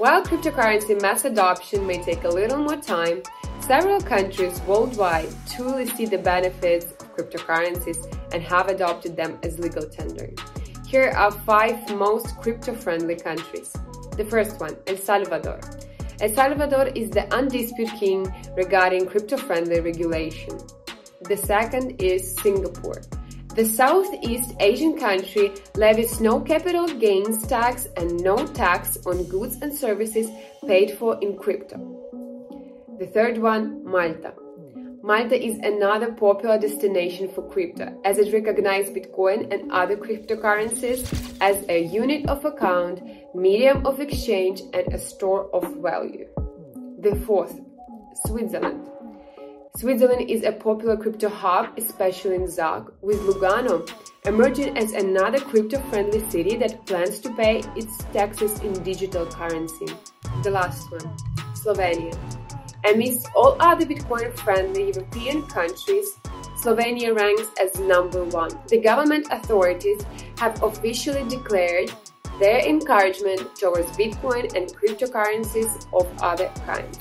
While cryptocurrency mass adoption may take a little more time, several countries worldwide truly see the benefits of cryptocurrencies and have adopted them as legal tender. Here are five most crypto-friendly countries. The first one, El Salvador. El Salvador is the undisputed king regarding crypto-friendly regulation. The second is Singapore. The Southeast Asian country levies no capital gains tax and no tax on goods and services paid for in crypto. The third one, Malta. Malta is another popular destination for crypto as it recognizes Bitcoin and other cryptocurrencies as a unit of account, medium of exchange, and a store of value. The fourth, Switzerland. Switzerland is a popular crypto hub, especially in Zug, with Lugano emerging as another crypto-friendly city that plans to pay its taxes in digital currency. The last one, Slovenia. Amidst all other Bitcoin-friendly European countries, Slovenia ranks as number one. The government authorities have officially declared their encouragement towards Bitcoin and cryptocurrencies of other kinds.